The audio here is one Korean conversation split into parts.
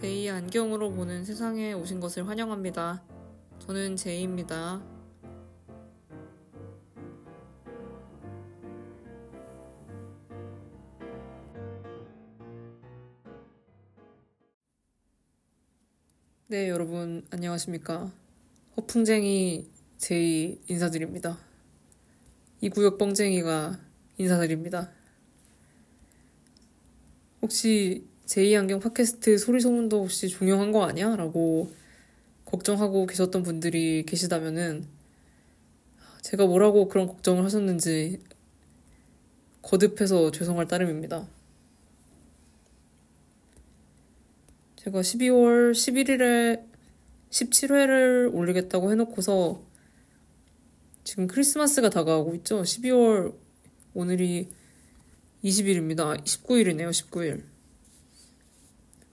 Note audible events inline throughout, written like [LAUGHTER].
제2의 안경으로 보는 세상에 오신 것을 환영합니다. 저는 제이입니다. 네, 여러분, 안녕하십니까. 허풍쟁이 제이 인사드립니다. 이구역 뻥쟁이가 인사드립니다. 혹시 제2 안경 팟캐스트 소리 소문도 혹시 중요한 거 아니야? 라고 걱정하고 계셨던 분들이 계시다면은 제가 뭐라고 그런 걱정을 하셨는지 거듭해서 죄송할 따름입니다. 제가 12월 11일에 17회를 올리겠다고 해놓고서 지금 크리스마스가 다가오고 있죠. 12월 오늘이 20일입니다. 19일이네요. 19일.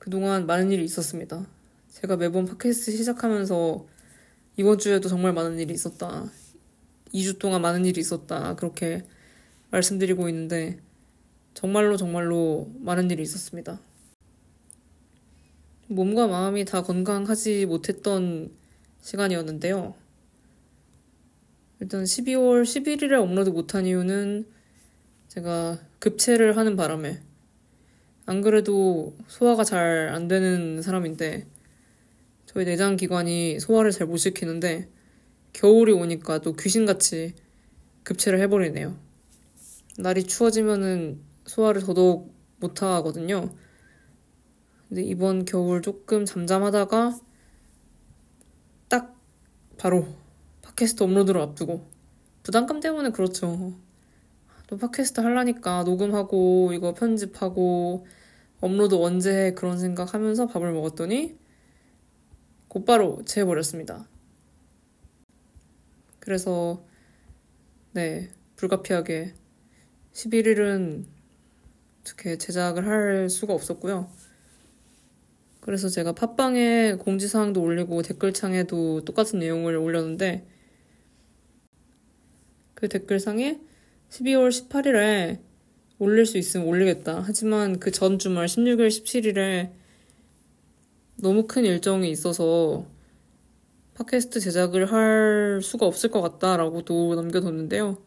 그동안 많은 일이 있었습니다. 제가 매번 팟캐스트 시작하면서 이번 주에도 정말 많은 일이 있었다. 2주 동안 많은 일이 있었다. 그렇게 말씀드리고 있는데 정말로 정말로 많은 일이 있었습니다. 몸과 마음이 다 건강하지 못했던 시간이었는데요. 일단 12월 11일에 업로드 못한 이유는 제가 급체를 하는 바람에 안 그래도 소화가 잘 안 되는 사람인데 저희 내장 기관이 소화를 잘 못 시키는데 겨울이 오니까 또 귀신같이 급체를 해버리네요. 날이 추워지면은 소화를 더더욱 못 하거든요. 근데 이번 겨울 조금 잠잠하다가 딱 바로 팟캐스트 업로드를 앞두고 부담감 때문에 그렇죠. 또 팟캐스트 하려니까 녹음하고 이거 편집하고 업로드 언제 해 그런 생각 하면서 밥을 먹었더니 곧바로 재버렸습니다. 그래서 네 불가피하게 11일은 어떻게 제작을 할 수가 없었고요. 그래서 제가 팟빵에 공지사항도 올리고 댓글창에도 똑같은 내용을 올렸는데 그 댓글상에 12월 18일에 올릴 수 있으면 올리겠다. 하지만 그 전 주말 16일, 17일에 너무 큰 일정이 있어서 팟캐스트 제작을 할 수가 없을 것 같다라고도 남겨뒀는데요.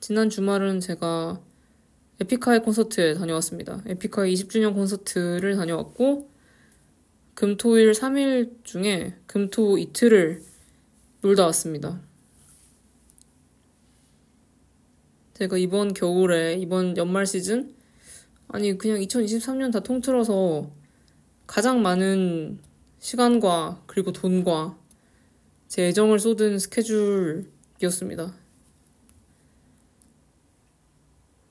지난 주말은 제가 에픽하이 콘서트에 다녀왔습니다. 에픽하이 20주년 콘서트를 다녀왔고, 금 토 일 3일 중에 금 토 이틀을 놀다 왔습니다. 제가 이번 겨울에, 이번 연말 시즌, 아니, 그냥 2023년 다 통틀어서 가장 많은 시간과 그리고 돈과 제 애정을 쏟은 스케줄이었습니다.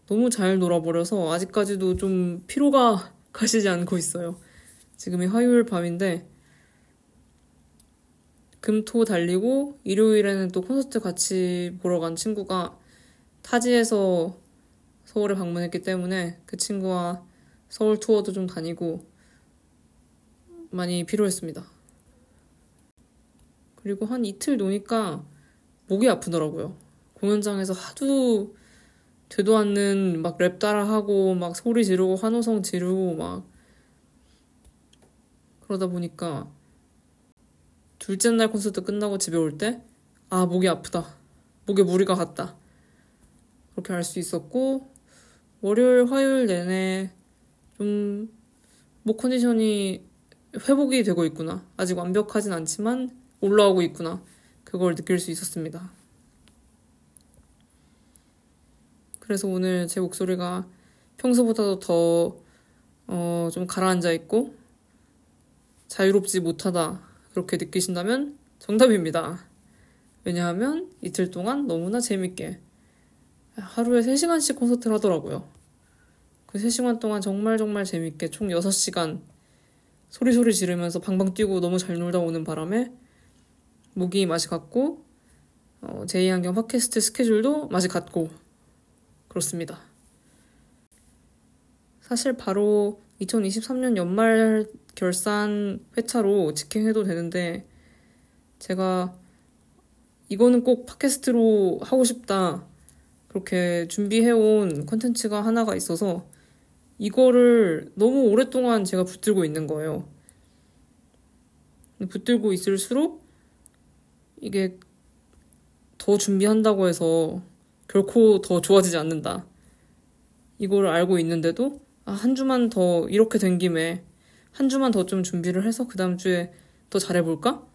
너무 잘 놀아버려서 아직까지도 좀 피로가 [LAUGHS] 가시지 않고 있어요. 지금이 화요일 밤인데 금토 달리고 일요일에는 또 콘서트 같이 보러 간 친구가 타지에서 서울에 방문했기 때문에 그 친구와 서울 투어도 좀 다니고 많이 필요했습니다. 그리고 한 이틀 노니까 목이 아프더라고요. 공연장에서 하도 되도 않는 막 랩 따라하고 막 소리 지르고 환호성 지르고 막 그러다 보니까 둘째 날 콘서트 끝나고 집에 올 때 아 목이 아프다 목에 무리가 갔다 그렇게 알 수 있었고 월요일 화요일 내내 좀 목 컨디션이 회복이 되고 있구나 아직 완벽하진 않지만 올라오고 있구나 그걸 느낄 수 있었습니다. 그래서 오늘 제 목소리가 평소보다도 더, 어, 좀 가라앉아 있고, 자유롭지 못하다. 그렇게 느끼신다면 정답입니다. 왜냐하면 이틀 동안 너무나 재밌게 하루에 3시간씩 콘서트를 하더라고요. 그 3시간 동안 정말 정말 재밌게 총 6시간 소리소리 지르면서 방방 뛰고 너무 잘 놀다 오는 바람에 목이 맛이 갔고, 어, 제2안경 팟캐스트 스케줄도 맛이 갔고, 그렇습니다. 사실 바로 2023년 연말 결산 회차로 직행해도 되는데 제가 이거는 꼭 팟캐스트로 하고 싶다. 그렇게 준비해온 콘텐츠가 하나가 있어서 이거를 너무 오랫동안 제가 붙들고 있는 거예요. 붙들고 있을수록 이게 더 준비한다고 해서 결코 더 좋아지지 않는다. 이거를 알고 있는데도 아, 한 주만 더 이렇게 된 김에 한 주만 더 좀 준비를 해서 그 다음 주에 더 잘해볼까?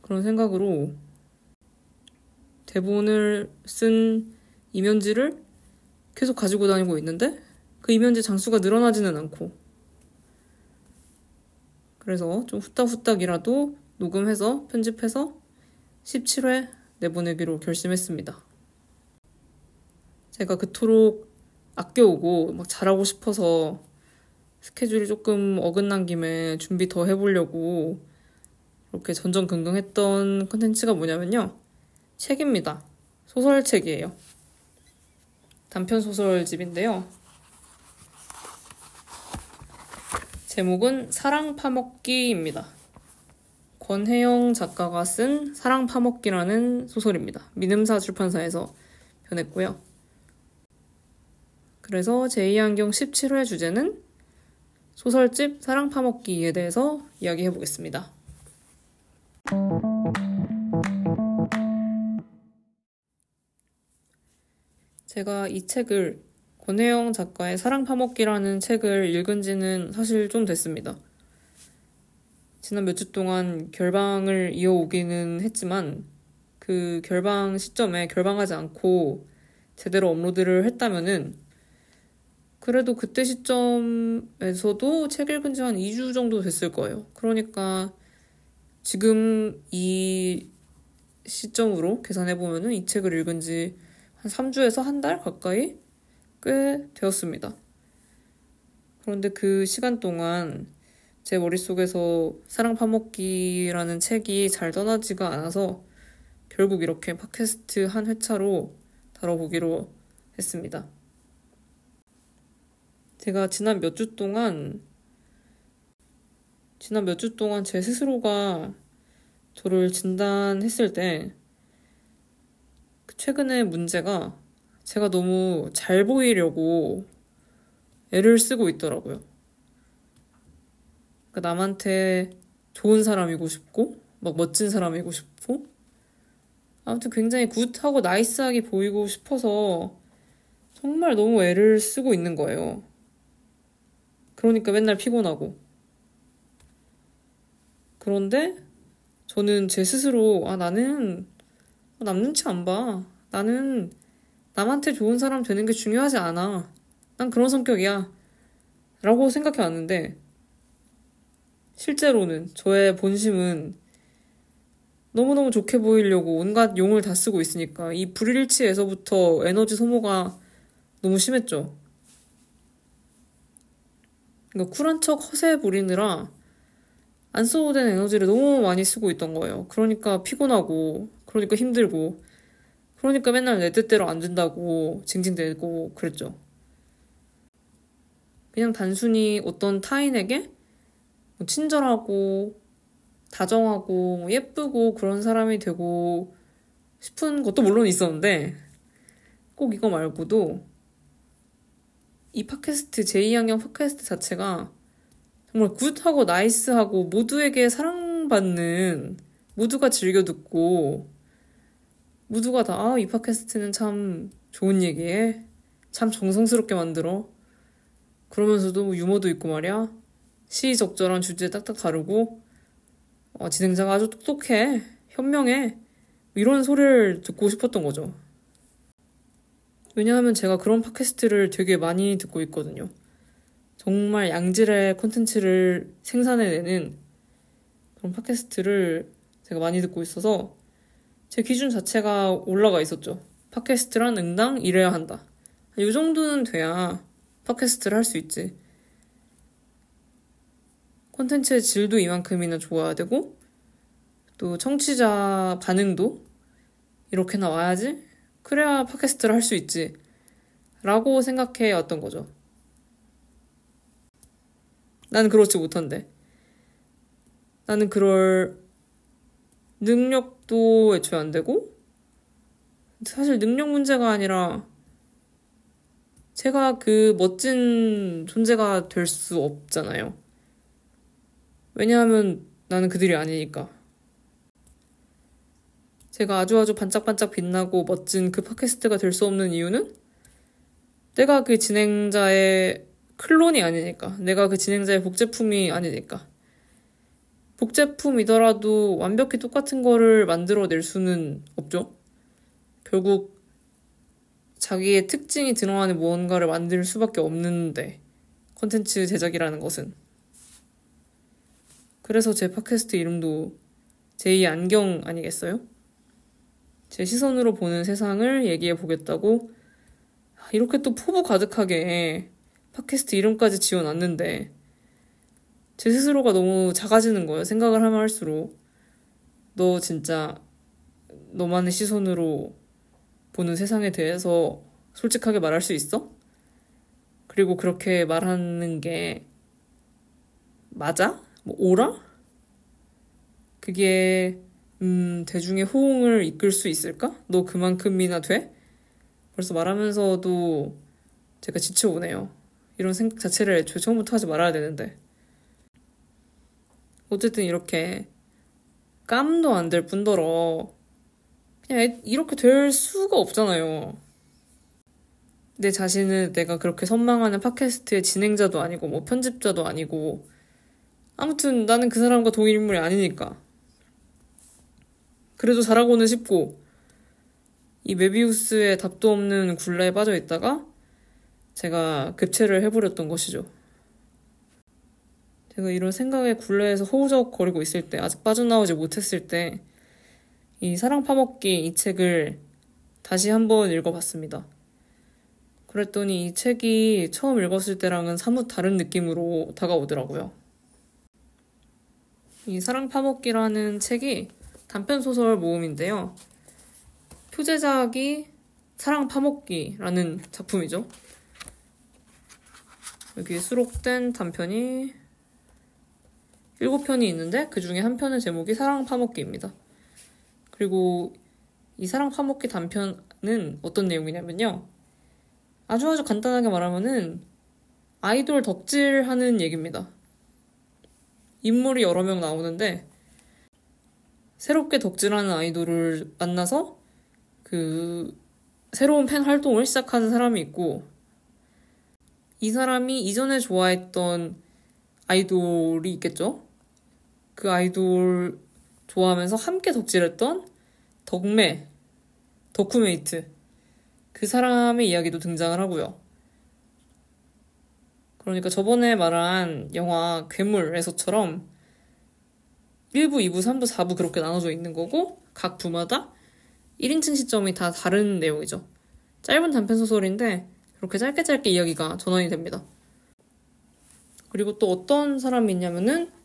그런 생각으로 대본을 쓴 이면지를 계속 가지고 다니고 있는데 그 이면지 장수가 늘어나지는 않고 그래서 좀 후딱후딱이라도 녹음해서 편집해서 17회 내보내기로 결심했습니다. 제가 그토록 아껴오고 막 잘하고 싶어서 스케줄이 조금 어긋난 김에 준비 더 해보려고 이렇게 전전긍긍했던 컨텐츠가 뭐냐면요. 책입니다. 소설책이에요. 단편 소설집인데요. 제목은 사랑 파먹기입니다. 권혜영 작가가 쓴 사랑 파먹기라는 소설입니다. 민음사 출판사에서 변했고요. 그래서 제2안경 17회 주제는 소설집 사랑 파먹기에 대해서 이야기해 보겠습니다. 제가 이 책을 권혜영 작가의 사랑 파먹기라는 책을 읽은 지는 사실 좀 됐습니다. 지난 몇 주 동안 결방을 이어오기는 했지만 그 결방 시점에 결방하지 않고 제대로 업로드를 했다면은 그래도 그때 시점에서도 책 읽은 지 한 2주 정도 됐을 거예요. 그러니까 지금 이 시점으로 계산해보면은 이 책을 읽은 지 한 3주에서 한 달 가까이 꽤 되었습니다. 그런데 그 시간 동안 제 머릿속에서 사랑 파먹기라는 책이 잘 떠나지가 않아서 결국 이렇게 팟캐스트 한 회차로 다뤄보기로 했습니다. 제가 지난 몇 주 동안 지난 몇 주 동안 제 스스로가 저를 진단했을 때그 최근의 문제가 제가 너무 잘 보이려고 애를 쓰고 있더라고요. 그러니까 남한테 좋은 사람이고 싶고, 막 멋진 사람이고 싶고, 아무튼 굉장히 굿하고 나이스하게 보이고 싶어서 정말 너무 애를 쓰고 있는 거예요. 그러니까 맨날 피곤하고. 그런데 저는 제 스스로, 아, 나는 남 눈치 안 봐. 나는 남한테 좋은 사람 되는 게 중요하지 않아. 난 그런 성격이야. 라고 생각해 왔는데, 실제로는 저의 본심은 너무너무 좋게 보이려고 온갖 용을 다 쓰고 있으니까 이 불일치에서부터 에너지 소모가 너무 심했죠. 그러니까 쿨한 척 허세 부리느라 안 써도 되는 에너지를 너무 많이 쓰고 있던 거예요. 그러니까 피곤하고, 그러니까 힘들고, 그러니까 맨날 내 뜻대로 안 된다고 징징대고 그랬죠. 그냥 단순히 어떤 타인에게 뭐 친절하고 다정하고 뭐 예쁘고 그런 사람이 되고 싶은 것도 물론 있었는데 꼭 이거 말고도 이 팟캐스트 제2학년 팟캐스트 자체가 정말 굿하고 나이스하고 모두에게 사랑받는 모두가 즐겨 듣고 모두가 다, 아, 이 팟캐스트는 참 좋은 얘기해. 참 정성스럽게 만들어. 그러면서도 유머도 있고 말이야. 시적절한 주제 딱딱 다르고, 어, 진행자가 아주 똑똑해. 현명해. 이런 소리를 듣고 싶었던 거죠. 왜냐하면 제가 그런 팟캐스트를 되게 많이 듣고 있거든요. 정말 양질의 콘텐츠를 생산해내는 그런 팟캐스트를 제가 많이 듣고 있어서 제 기준 자체가 올라가 있었죠. 팟캐스트란 응당 이래야 한다. 이 정도는 돼야 팟캐스트를 할 수 있지. 콘텐츠의 질도 이만큼이나 좋아야 되고, 또 청취자 반응도 이렇게 나와야지? 그래야 팟캐스트를 할 수 있지. 라고 생각해 왔던 거죠. 나는 그렇지 못한데. 나는 그럴 능력도 애초에 안 되고, 사실 능력 문제가 아니라, 제가 그 멋진 존재가 될 수 없잖아요. 왜냐하면 나는 그들이 아니니까. 제가 아주 아주 반짝반짝 빛나고 멋진 그 팟캐스트가 될 수 없는 이유는 내가 그 진행자의 클론이 아니니까. 내가 그 진행자의 복제품이 아니니까. 복제품이더라도 완벽히 똑같은 거를 만들어낼 수는 없죠. 결국 자기의 특징이 드러나는 무언가를 만들 수밖에 없는데 콘텐츠 제작이라는 것은 그래서 제 팟캐스트 이름도 제2의 안경 아니겠어요? 제 시선으로 보는 세상을 얘기해 보겠다고 이렇게 또 포부 가득하게 팟캐스트 이름까지 지어놨는데 제 스스로가 너무 작아지는 거예요. 생각을 하면 할수록 너 진짜 너만의 시선으로 보는 세상에 대해서 솔직하게 말할 수 있어? 그리고 그렇게 말하는 게 맞아? 뭐 오라? 그게 음, 대중의 호응을 이끌 수 있을까? 너 그만큼이나 돼? 벌써 말하면서도 제가 지쳐오네요. 이런 생각 자체를 애초에 처음부터 하지 말아야 되는데. 어쨌든 이렇게 깜도 안 될 뿐더러 그냥 이렇게 될 수가 없잖아요. 내 자신은 내가 그렇게 선망하는 팟캐스트의 진행자도 아니고 뭐 편집자도 아니고 아무튼 나는 그 사람과 동일 인물이 아니니까. 그래도 잘하고는 싶고 이 메비우스의 답도 없는 굴레에 빠져 있다가 제가 급체를 해버렸던 것이죠. 제가 이런 생각의 굴레에서 호우적거리고 있을 때, 아직 빠져나오지 못했을 때, 이 사랑 파먹기 이 책을 다시 한번 읽어봤습니다. 그랬더니 이 책이 처음 읽었을 때랑은 사뭇 다른 느낌으로 다가오더라고요. 이 사랑 파먹기라는 책이 단편 소설 모음인데요. 표제작이 사랑 파먹기라는 작품이죠. 여기 수록된 단편이 7편이 있는데 그 중에 한 편의 제목이 사랑 파먹기입니다. 그리고 이 사랑 파먹기 단편은 어떤 내용이냐면요. 아주 아주 간단하게 말하면은 아이돌 덕질하는 얘기입니다. 인물이 여러 명 나오는데 새롭게 덕질하는 아이돌을 만나서 그 새로운 팬 활동을 시작하는 사람이 있고 이 사람이 이전에 좋아했던 아이돌이 있겠죠? 그 아이돌 좋아하면서 함께 덕질했던 덕매, 덕후메이트. 그 사람의 이야기도 등장을 하고요. 그러니까 저번에 말한 영화 괴물에서처럼 1부, 2부, 3부, 4부 그렇게 나눠져 있는 거고 각 부마다 1인칭 시점이 다 다른 내용이죠. 짧은 단편 소설인데 그렇게 짧게 짧게 이야기가 전환이 됩니다. 그리고 또 어떤 사람이 있냐면은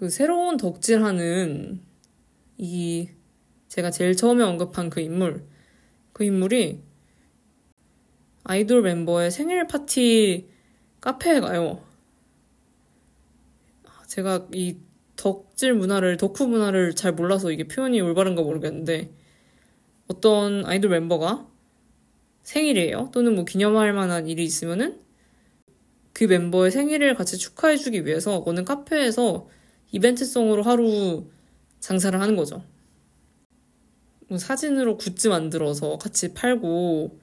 그 새로운 덕질하는 이 제가 제일 처음에 언급한 그 인물 그 인물이 아이돌 멤버의 생일 파티 카페에 가요. 제가 이 덕질 문화를, 덕후 문화를 잘 몰라서 이게 표현이 올바른가 모르겠는데, 어떤 아이돌 멤버가 생일이에요. 또는 뭐 기념할 만한 일이 있으면은 그 멤버의 생일을 같이 축하해주기 위해서 어느 카페에서 이벤트성으로 하루 장사를 하는 거죠. 뭐 사진으로 굿즈 만들어서 같이 팔고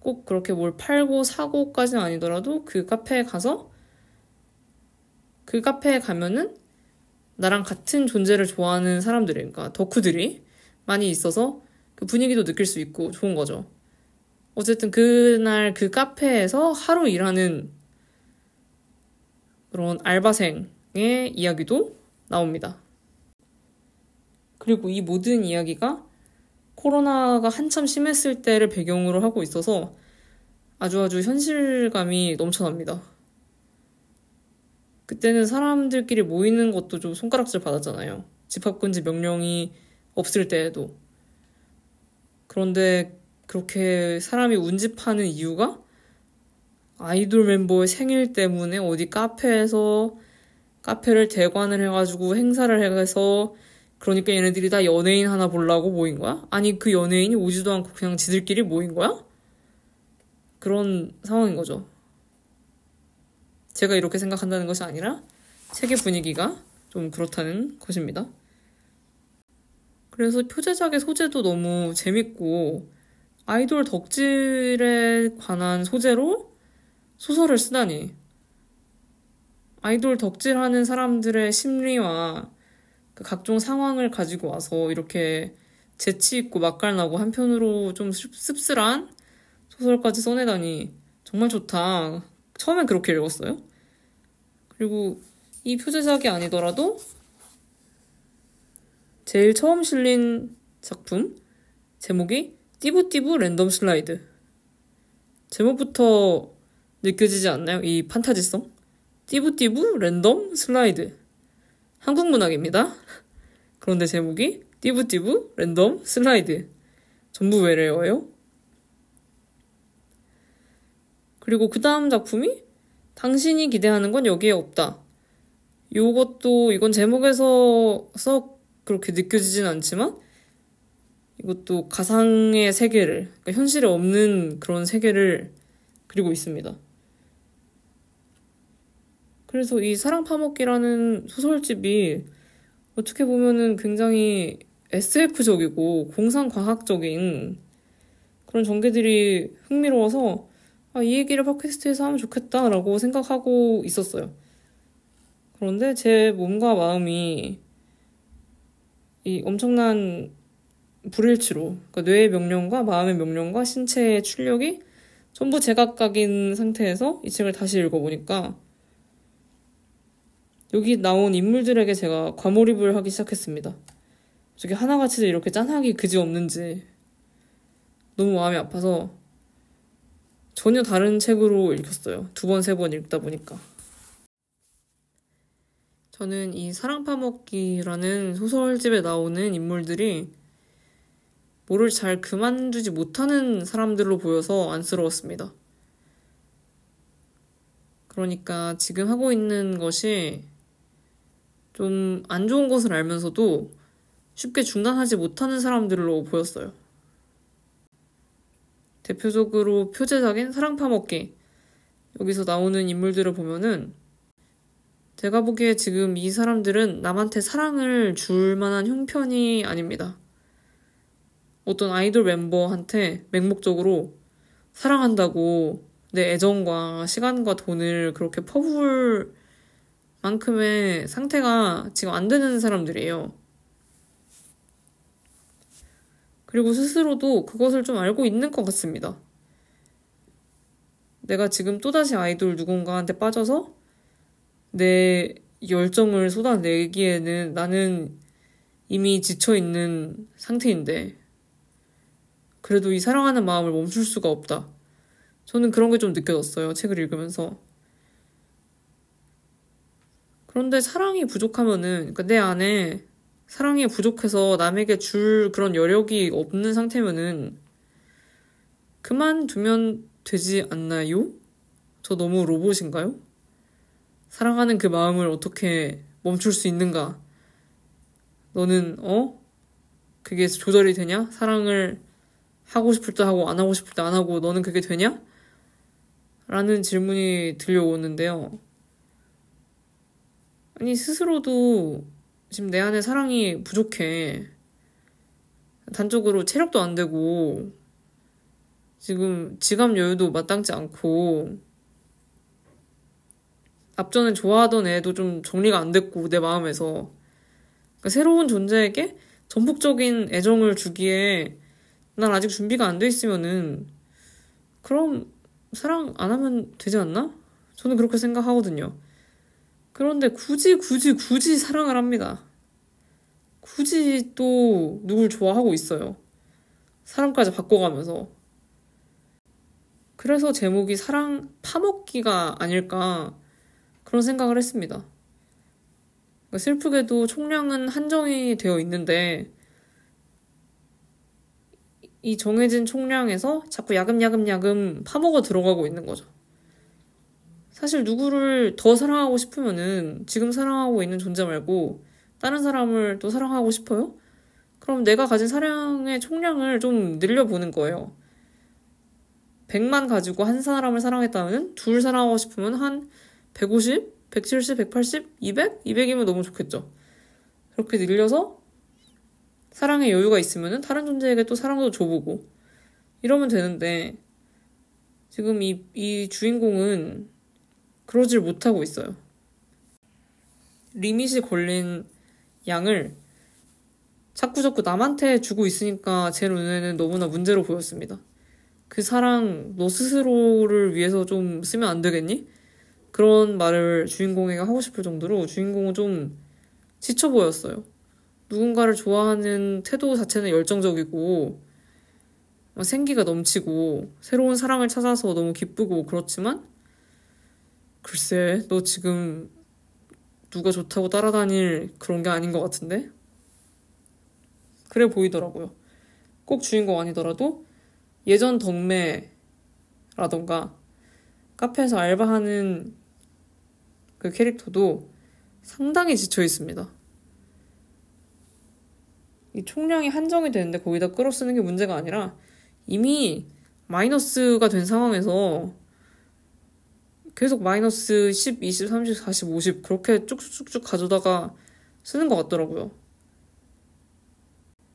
꼭 그렇게 뭘 팔고 사고까지는 아니더라도 그 카페에 가서 그 카페에 가면은 나랑 같은 존재를 좋아하는 사람들이, 그러니까 덕후들이 많이 있어서 그 분위기도 느낄 수 있고 좋은 거죠. 어쨌든 그날 그 카페에서 하루 일하는 그런 알바생의 이야기도 나옵니다. 그리고 이 모든 이야기가 코로나가 한참 심했을 때를 배경으로 하고 있어서 아주 아주 현실감이 넘쳐납니다. 그때는 사람들끼리 모이는 것도 좀 손가락질 받았잖아요. 집합금지 명령이 없을 때에도. 그런데 그렇게 사람이 운집하는 이유가 아이돌 멤버의 생일 때문에 어디 카페에서 카페를 대관을 해가지고 행사를 해서 그러니까 얘네들이 다 연예인 하나 보려고 모인 거야? 아니 그 연예인이 오지도 않고 그냥 지들끼리 모인 거야? 그런 상황인 거죠. 제가 이렇게 생각한다는 것이 아니라 세계 분위기가 좀 그렇다는 것입니다. 그래서 표제작의 소재도 너무 재밌고 아이돌 덕질에 관한 소재로 소설을 쓰다니 아이돌 덕질하는 사람들의 심리와 그 각종 상황을 가지고 와서 이렇게 재치 있고 맛깔나고 한편으로 좀 씁쓸한 소설까지 써내다니 정말 좋다. 처음엔 그렇게 읽었어요. 그리고 이 표제작이 아니더라도 제일 처음 실린 작품 제목이 띠부띠부 랜덤 슬라이드 제목부터 느껴지지 않나요? 이 판타지성? 띠부띠부 랜덤 슬라이드 한국 문학입니다. [LAUGHS] 그런데 제목이 띠부띠부 랜덤 슬라이드 전부 외래어예요. 그리고 그 다음 작품이 당신이 기대하는 건 여기에 없다. 요것도 이건 제목에서 썩 그렇게 느껴지진 않지만 이것도 가상의 세계를 그러니까 현실에 없는 그런 세계를 그리고 있습니다. 그래서 이 사랑 파먹기라는 소설집이 어떻게 보면은 굉장히 SF적이고 공상과학적인 그런 전개들이 흥미로워서 아, 이 얘기를 팟캐스트에서 하면 좋겠다라고 생각하고 있었어요. 그런데 제 몸과 마음이 이 엄청난 불일치로 그러니까 뇌의 명령과 마음의 명령과 신체의 출력이 전부 제각각인 상태에서 이 책을 다시 읽어보니까 여기 나온 인물들에게 제가 과몰입을 하기 시작했습니다. 저게 하나같이 이렇게 짠하기 그지 없는지 너무 마음이 아파서 전혀 다른 책으로 읽혔어요. 두 번, 세 번 읽다 보니까. 저는 이 사랑 파먹기라는 소설집에 나오는 인물들이 뭐를 잘 그만두지 못하는 사람들로 보여서 안쓰러웠습니다. 그러니까 지금 하고 있는 것이 좀 안 좋은 것을 알면서도 쉽게 중단하지 못하는 사람들로 보였어요. 대표적으로 표제적인 사랑 파먹기. 여기서 나오는 인물들을 보면은 제가 보기에 지금 이 사람들은 남한테 사랑을 줄 만한 형편이 아닙니다. 어떤 아이돌 멤버한테 맹목적으로 사랑한다고 내 애정과 시간과 돈을 그렇게 퍼부을 만큼의 상태가 지금 안 되는 사람들이에요. 그리고 스스로도 그것을 좀 알고 있는 것 같습니다. 내가 지금 또다시 아이돌 누군가한테 빠져서 내 열정을 쏟아내기에는 나는 이미 지쳐있는 상태인데, 그래도 이 사랑하는 마음을 멈출 수가 없다. 저는 그런 게 좀 느껴졌어요. 책을 읽으면서. 그런데 사랑이 부족하면은, 그러니까 내 안에 사랑이 부족해서 남에게 줄 그런 여력이 없는 상태면은 그만두면 되지 않나요? 저 너무 로봇인가요? 사랑하는 그 마음을 어떻게 멈출 수 있는가? 너는, 어? 그게 조절이 되냐? 사랑을 하고 싶을 때 하고 안 하고 싶을 때 안 하고 너는 그게 되냐? 라는 질문이 들려오는데요. 아니, 스스로도 지금 내 안에 사랑이 부족해. 단적으로 체력도 안 되고, 지금 지갑 여유도 마땅치 않고, 앞전에 좋아하던 애도 좀 정리가 안 됐고, 내 마음에서. 그러니까 새로운 존재에게 전폭적인 애정을 주기에 난 아직 준비가 안 돼 있으면은, 그럼 사랑 안 하면 되지 않나? 저는 그렇게 생각하거든요. 그런데 굳이 굳이 굳이 사랑을 합니다. 굳이 또 누굴 좋아하고 있어요. 사람까지 바꿔가면서. 그래서 제목이 사랑 파먹기가 아닐까 그런 생각을 했습니다. 그러니까 슬프게도 총량은 한정이 되어 있는데 이 정해진 총량에서 자꾸 야금야금야금 파먹어 들어가고 있는 거죠. 사실 누구를 더 사랑하고 싶으면은 지금 사랑하고 있는 존재 말고 다른 사람을 또 사랑하고 싶어요? 그럼 내가 가진 사랑의 총량을 좀 늘려보는 거예요. 100만 가지고 한 사람을 사랑했다면 둘 사랑하고 싶으면 한 150, 170, 180, 200? 200이면 너무 좋겠죠. 그렇게 늘려서 사랑의 여유가 있으면 다른 존재에게 또 사랑도 줘보고 이러면 되는데 지금 이, 이 주인공은 그러질 못하고 있어요. 리밋이 걸린 양을 자꾸 자꾸 남한테 주고 있으니까 제 눈에는 너무나 문제로 보였습니다. 그 사랑 너 스스로를 위해서 좀 쓰면 안 되겠니? 그런 말을 주인공에게 하고 싶을 정도로 주인공은 좀 지쳐 보였어요. 누군가를 좋아하는 태도 자체는 열정적이고 생기가 넘치고 새로운 사랑을 찾아서 너무 기쁘고 그렇지만 글쎄 너 지금 누가 좋다고 따라다닐 그런 게 아닌 것 같은데? 그래 보이더라고요. 꼭 주인공 아니더라도 예전 덕매라던가 카페에서 알바하는 그 캐릭터도 상당히 지쳐 있습니다. 이 총량이 한정이 되는데 거기다 끌어 쓰는 게 문제가 아니라 이미 마이너스가 된 상황에서 계속 마이너스 10, 20, 30, 40, 50 그렇게 쭉쭉쭉 가져다가 쓰는 것 같더라고요.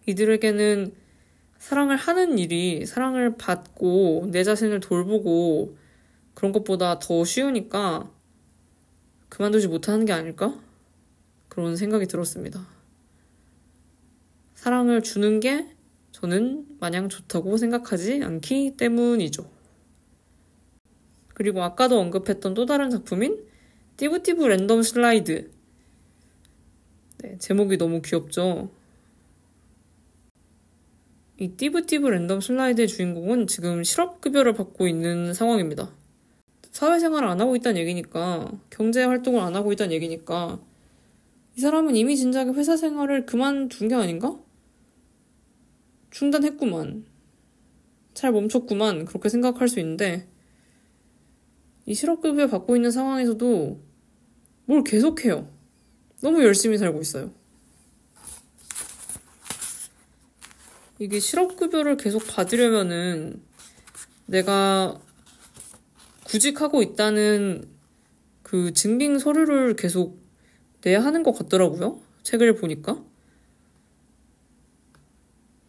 이들에게는 사랑을 하는 일이 사랑을 받고 내 자신을 돌보고 그런 것보다 더 쉬우니까 그만두지 못하는 게 아닐까? 그런 생각이 들었습니다. 사랑을 주는 게 저는 마냥 좋다고 생각하지 않기 때문이죠. 그리고 아까도 언급했던 또 다른 작품인 띠부띠부 랜덤 슬라이드. 네, 제목이 너무 귀엽죠? 이 띠부띠부 랜덤 슬라이드의 주인공은 지금 실업급여를 받고 있는 상황입니다. 사회생활을 안 하고 있다는 얘기니까, 경제 활동을 안 하고 있다는 얘기니까, 이 사람은 이미 진작에 회사 생활을 그만둔 게 아닌가? 중단했구만. 잘 멈췄구만. 그렇게 생각할 수 있는데, 이 실업급여 받고 있는 상황에서도 뭘 계속해요. 너무 열심히 살고 있어요. 이게 실업급여를 계속 받으려면은 내가 구직하고 있다는 그 증빙 서류를 계속 내야 하는 것 같더라고요. 책을 보니까.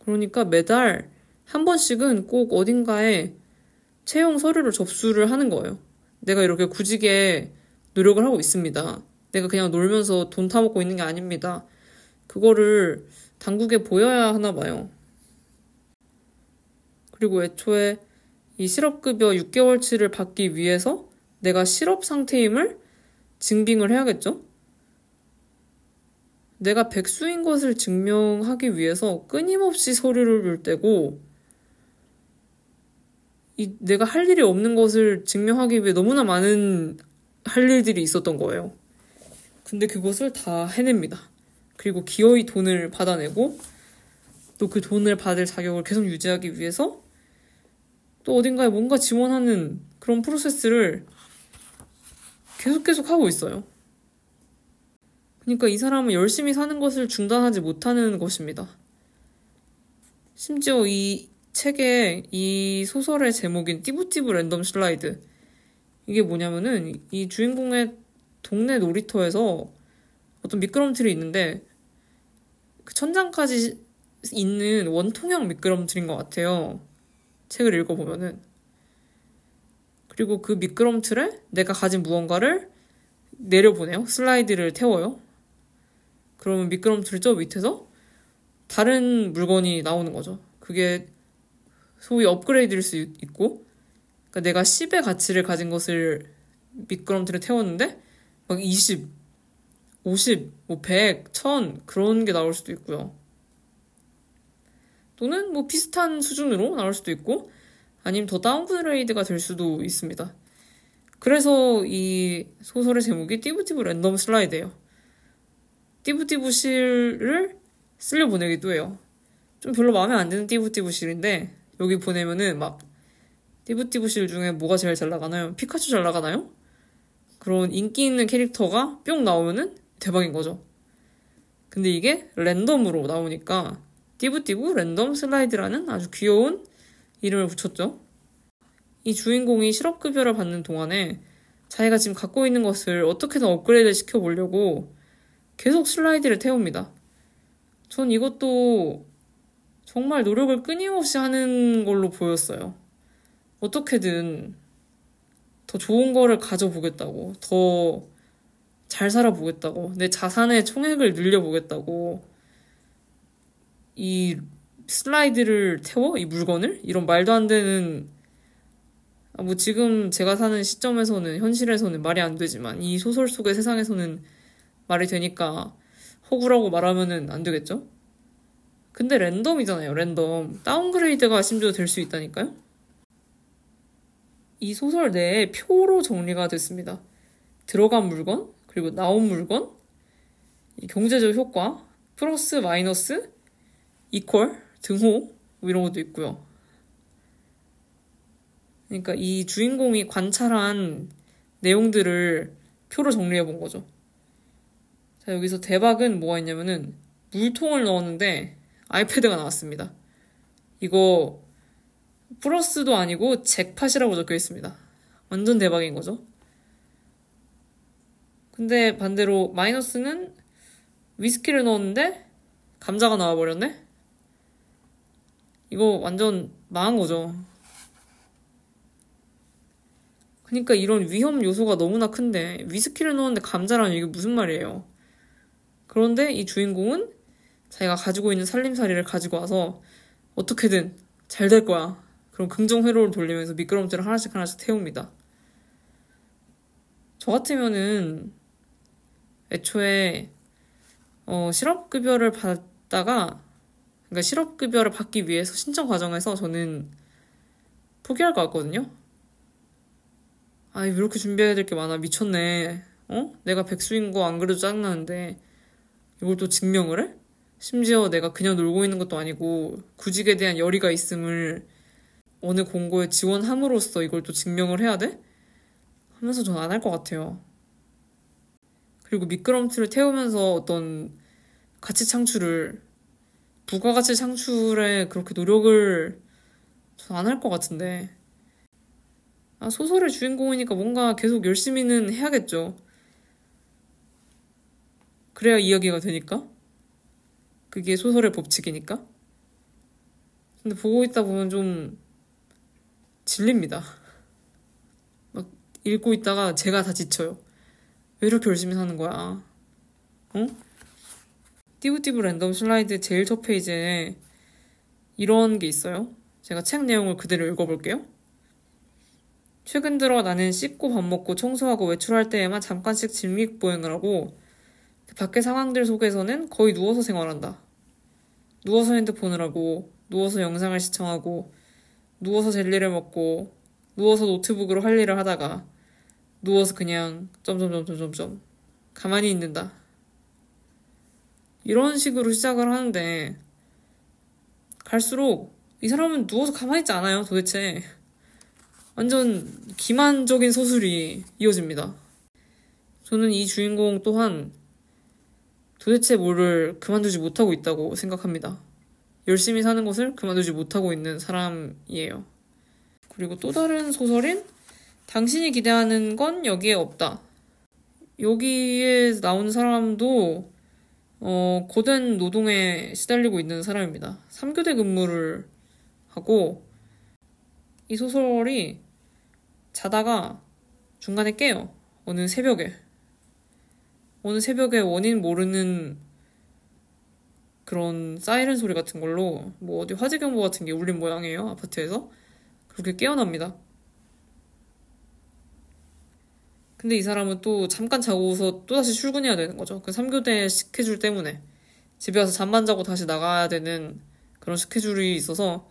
그러니까 매달 한 번씩은 꼭 어딘가에 채용 서류를 접수를 하는 거예요. 내가 이렇게 구직에 노력을 하고 있습니다. 내가 그냥 놀면서 돈 타먹고 있는 게 아닙니다. 그거를 당국에 보여야 하나 봐요. 그리고 애초에 이 실업급여 6개월치를 받기 위해서 내가 실업 상태임을 증빙을 해야겠죠? 내가 백수인 것을 증명하기 위해서 끊임없이 서류를 떼고 이 내가 할 일이 없는 것을 증명하기 위해 너무나 많은 할 일들이 있었던 거예요. 근데 그것을 다 해냅니다. 그리고 기어이 돈을 받아내고 또 그 돈을 받을 자격을 계속 유지하기 위해서 또 어딘가에 뭔가 지원하는 그런 프로세스를 계속 계속 하고 있어요. 그러니까 이 사람은 열심히 사는 것을 중단하지 못하는 것입니다. 심지어 이 책의 이 소설의 제목인 띠부띠부 랜덤 슬라이드. 이게 뭐냐면은 이 주인공의 동네 놀이터에서 어떤 미끄럼틀이 있는데 그 천장까지 있는 원통형 미끄럼틀인 것 같아요. 책을 읽어보면은. 그리고 그 미끄럼틀에 내가 가진 무언가를 내려보내요. 슬라이드를 태워요. 그러면 미끄럼틀 저 밑에서 다른 물건이 나오는 거죠. 그게 소위 업그레이드일 수 있고, 그러니까 내가 10의 가치를 가진 것을 미끄럼틀에 태웠는데, 막 20, 50, 뭐 100, 1000 그런 게 나올 수도 있고요. 또는 뭐 비슷한 수준으로 나올 수도 있고 아니면 더 downgrade가 될 수도 있습니다. 그래서 이 소설의 제목이 띠부띠부 랜덤 슬라이드예요. 띠부띠부 실을 쓸려 보내기도 해요. 좀 별로 마음에 안 드는 띠부띠부 실인데 여기 보내면은 막 띠부띠부 실 중에 뭐가 제일 잘 나가나요? 피카츄 잘 나가나요? 그런 인기 있는 캐릭터가 뿅 나오면은 대박인 거죠. 근데 이게 랜덤으로 나오니까 띠부띠부 랜덤 슬라이드라는 아주 귀여운 이름을 붙였죠. 이 주인공이 실업급여를 받는 동안에 자기가 지금 갖고 있는 것을 어떻게든 업그레이드 시켜보려고 계속 슬라이드를 태웁니다. 전 이것도 정말 노력을 끊임없이 하는 걸로 보였어요. 어떻게든 더 좋은 거를 가져보겠다고, 더 잘 살아보겠다고, 내 자산의 총액을 늘려보겠다고, 이 슬라이드를 태워? 이 물건을? 이런 말도 안 되는, 아, 뭐 지금 제가 사는 시점에서는, 현실에서는 말이 안 되지만, 이 소설 속의 세상에서는 말이 되니까, 호구라고 말하면은 안 되겠죠? 근데 랜덤이잖아요, 랜덤. downgrade가 심지어 될 수 있다니까요? 이 소설 내에 표로 정리가 됐습니다. 들어간 물건, 그리고 나온 물건, 경제적 효과, 플러스, 마이너스, equal, 등호, 뭐 이런 것도 있고요. 그러니까 이 주인공이 관찰한 내용들을 표로 정리해 본 거죠. 자, 여기서 대박은 뭐가 있냐면은 물통을 넣었는데 아이패드가 나왔습니다. 이거 플러스도 아니고 잭팟이라고 적혀 있습니다. 완전 대박인 거죠. 근데 반대로 마이너스는 위스키를 넣었는데 감자가 나와버렸네? 이거 완전 망한 거죠. 그러니까 이런 위험 요소가 너무나 큰데 위스키를 넣었는데 감자라는 이게 무슨 말이에요? 그런데 이 주인공은 자기가 가지고 있는 살림살이를 가지고 와서 어떻게든 잘 될 거야. 그럼 긍정 회로를 돌리면서 미끄럼틀을 하나씩 하나씩 태웁니다. 저 같으면은 애초에 어, 실업급여를 받다가 그러니까 실업급여를 받기 위해서 신청 과정에서 저는 포기할 것 같거든요. 아, 왜 이렇게 준비해야 될 게 많아. 미쳤네. 어? 내가 백수인 거 안 그래도 짜증나는데 이걸 또 증명을 해? 심지어 내가 그냥 놀고 있는 것도 아니고 구직에 대한 열의가 있음을 어느 공고에 지원함으로써 이걸 또 증명을 해야 돼? 하면서 전 안 할 것 같아요. 그리고 미끄럼틀을 태우면서 어떤 가치 창출을 부가가치 창출에 그렇게 노력을 전 안 할 것 같은데 아, 소설의 주인공이니까 뭔가 계속 열심히는 해야겠죠. 그래야 이야기가 되니까. 그게 소설의 법칙이니까. 근데 보고 있다 보면 좀 질립니다. 막 읽고 있다가 제가 다 지쳐요. 왜 이렇게 열심히 사는 거야? 어? 띠부띠부 랜덤 슬라이드 제일 첫 페이지에 이런 게 있어요. 제가 책 내용을 그대로 읽어볼게요. 최근 들어 나는 씻고 밥 먹고 청소하고 외출할 때에만 잠깐씩 진믹보행을 하고 밖의 상황들 속에서는 거의 누워서 생활한다. 누워서 핸드폰을 하고, 누워서 영상을 시청하고, 누워서 젤리를 먹고, 누워서 노트북으로 할 일을 하다가, 누워서 그냥 점점점점점점 가만히 있는다. 이런 식으로 시작을 하는데, 갈수록 이 사람은 누워서 가만히 있지 않아요, 도대체. 완전 기만적인 서술이 이어집니다. 저는 이 주인공 또한 도대체 뭐를 그만두지 못하고 있다고 생각합니다. 열심히 사는 것을 그만두지 못하고 있는 사람이에요. 그리고 또 다른 소설인 당신이 기대하는 건 여기에 없다. 여기에 나온 사람도 어, 고된 노동에 시달리고 있는 사람입니다. 3교대 근무를 하고 이 소설이 자다가 중간에 깨요. 어느 새벽에. 어느 새벽에 원인 모르는 그런 사이렌 소리 같은 걸로 뭐 어디 화재 경보 같은 게 울린 모양이에요 아파트에서 그렇게 깨어납니다. 근데 이 사람은 또 잠깐 자고서 또다시 출근해야 되는 거죠. 그 3교대 스케줄 때문에 집에 와서 잠만 자고 다시 나가야 되는 그런 스케줄이 있어서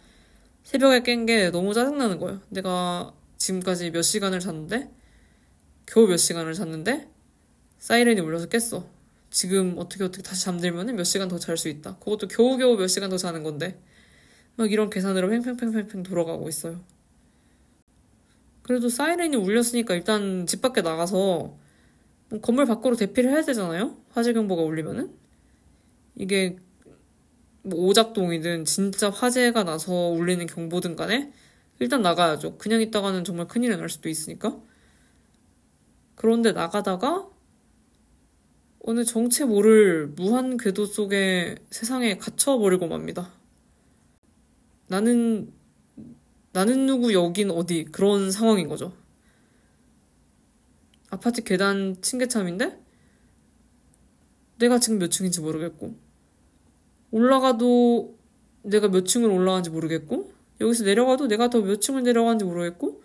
새벽에 깬 게 너무 짜증나는 거예요. 내가 지금까지 몇 시간을 잤는데 겨우 몇 시간을 잤는데 사이렌이 울려서 깼어. 지금 어떻게 어떻게 다시 잠들면 몇 시간 더 잘 수 있다. 그것도 겨우겨우 몇 시간 더 자는 건데. 막 이런 계산으로 팽팽팽팽팽 돌아가고 있어요. 그래도 사이렌이 울렸으니까 일단 집 밖에 나가서 뭐 건물 밖으로 대피를 해야 되잖아요? 화재 경보가 울리면은. 이게 뭐 오작동이든 진짜 화재가 나서 울리는 경보든 간에 일단 나가야죠. 그냥 있다가는 정말 큰일이 날 수도 있으니까. 그런데 나가다가 어느 정체 모를 무한 궤도 속에 세상에 갇혀버리고 맙니다. 나는, 나는 누구 여긴 어디 그런 상황인 거죠. 아파트 계단 층계참인데 내가 지금 몇 층인지 모르겠고 올라가도 내가 몇 층을 올라가는지 모르겠고 여기서 내려가도 내가 더 몇 층을 내려가는지 모르겠고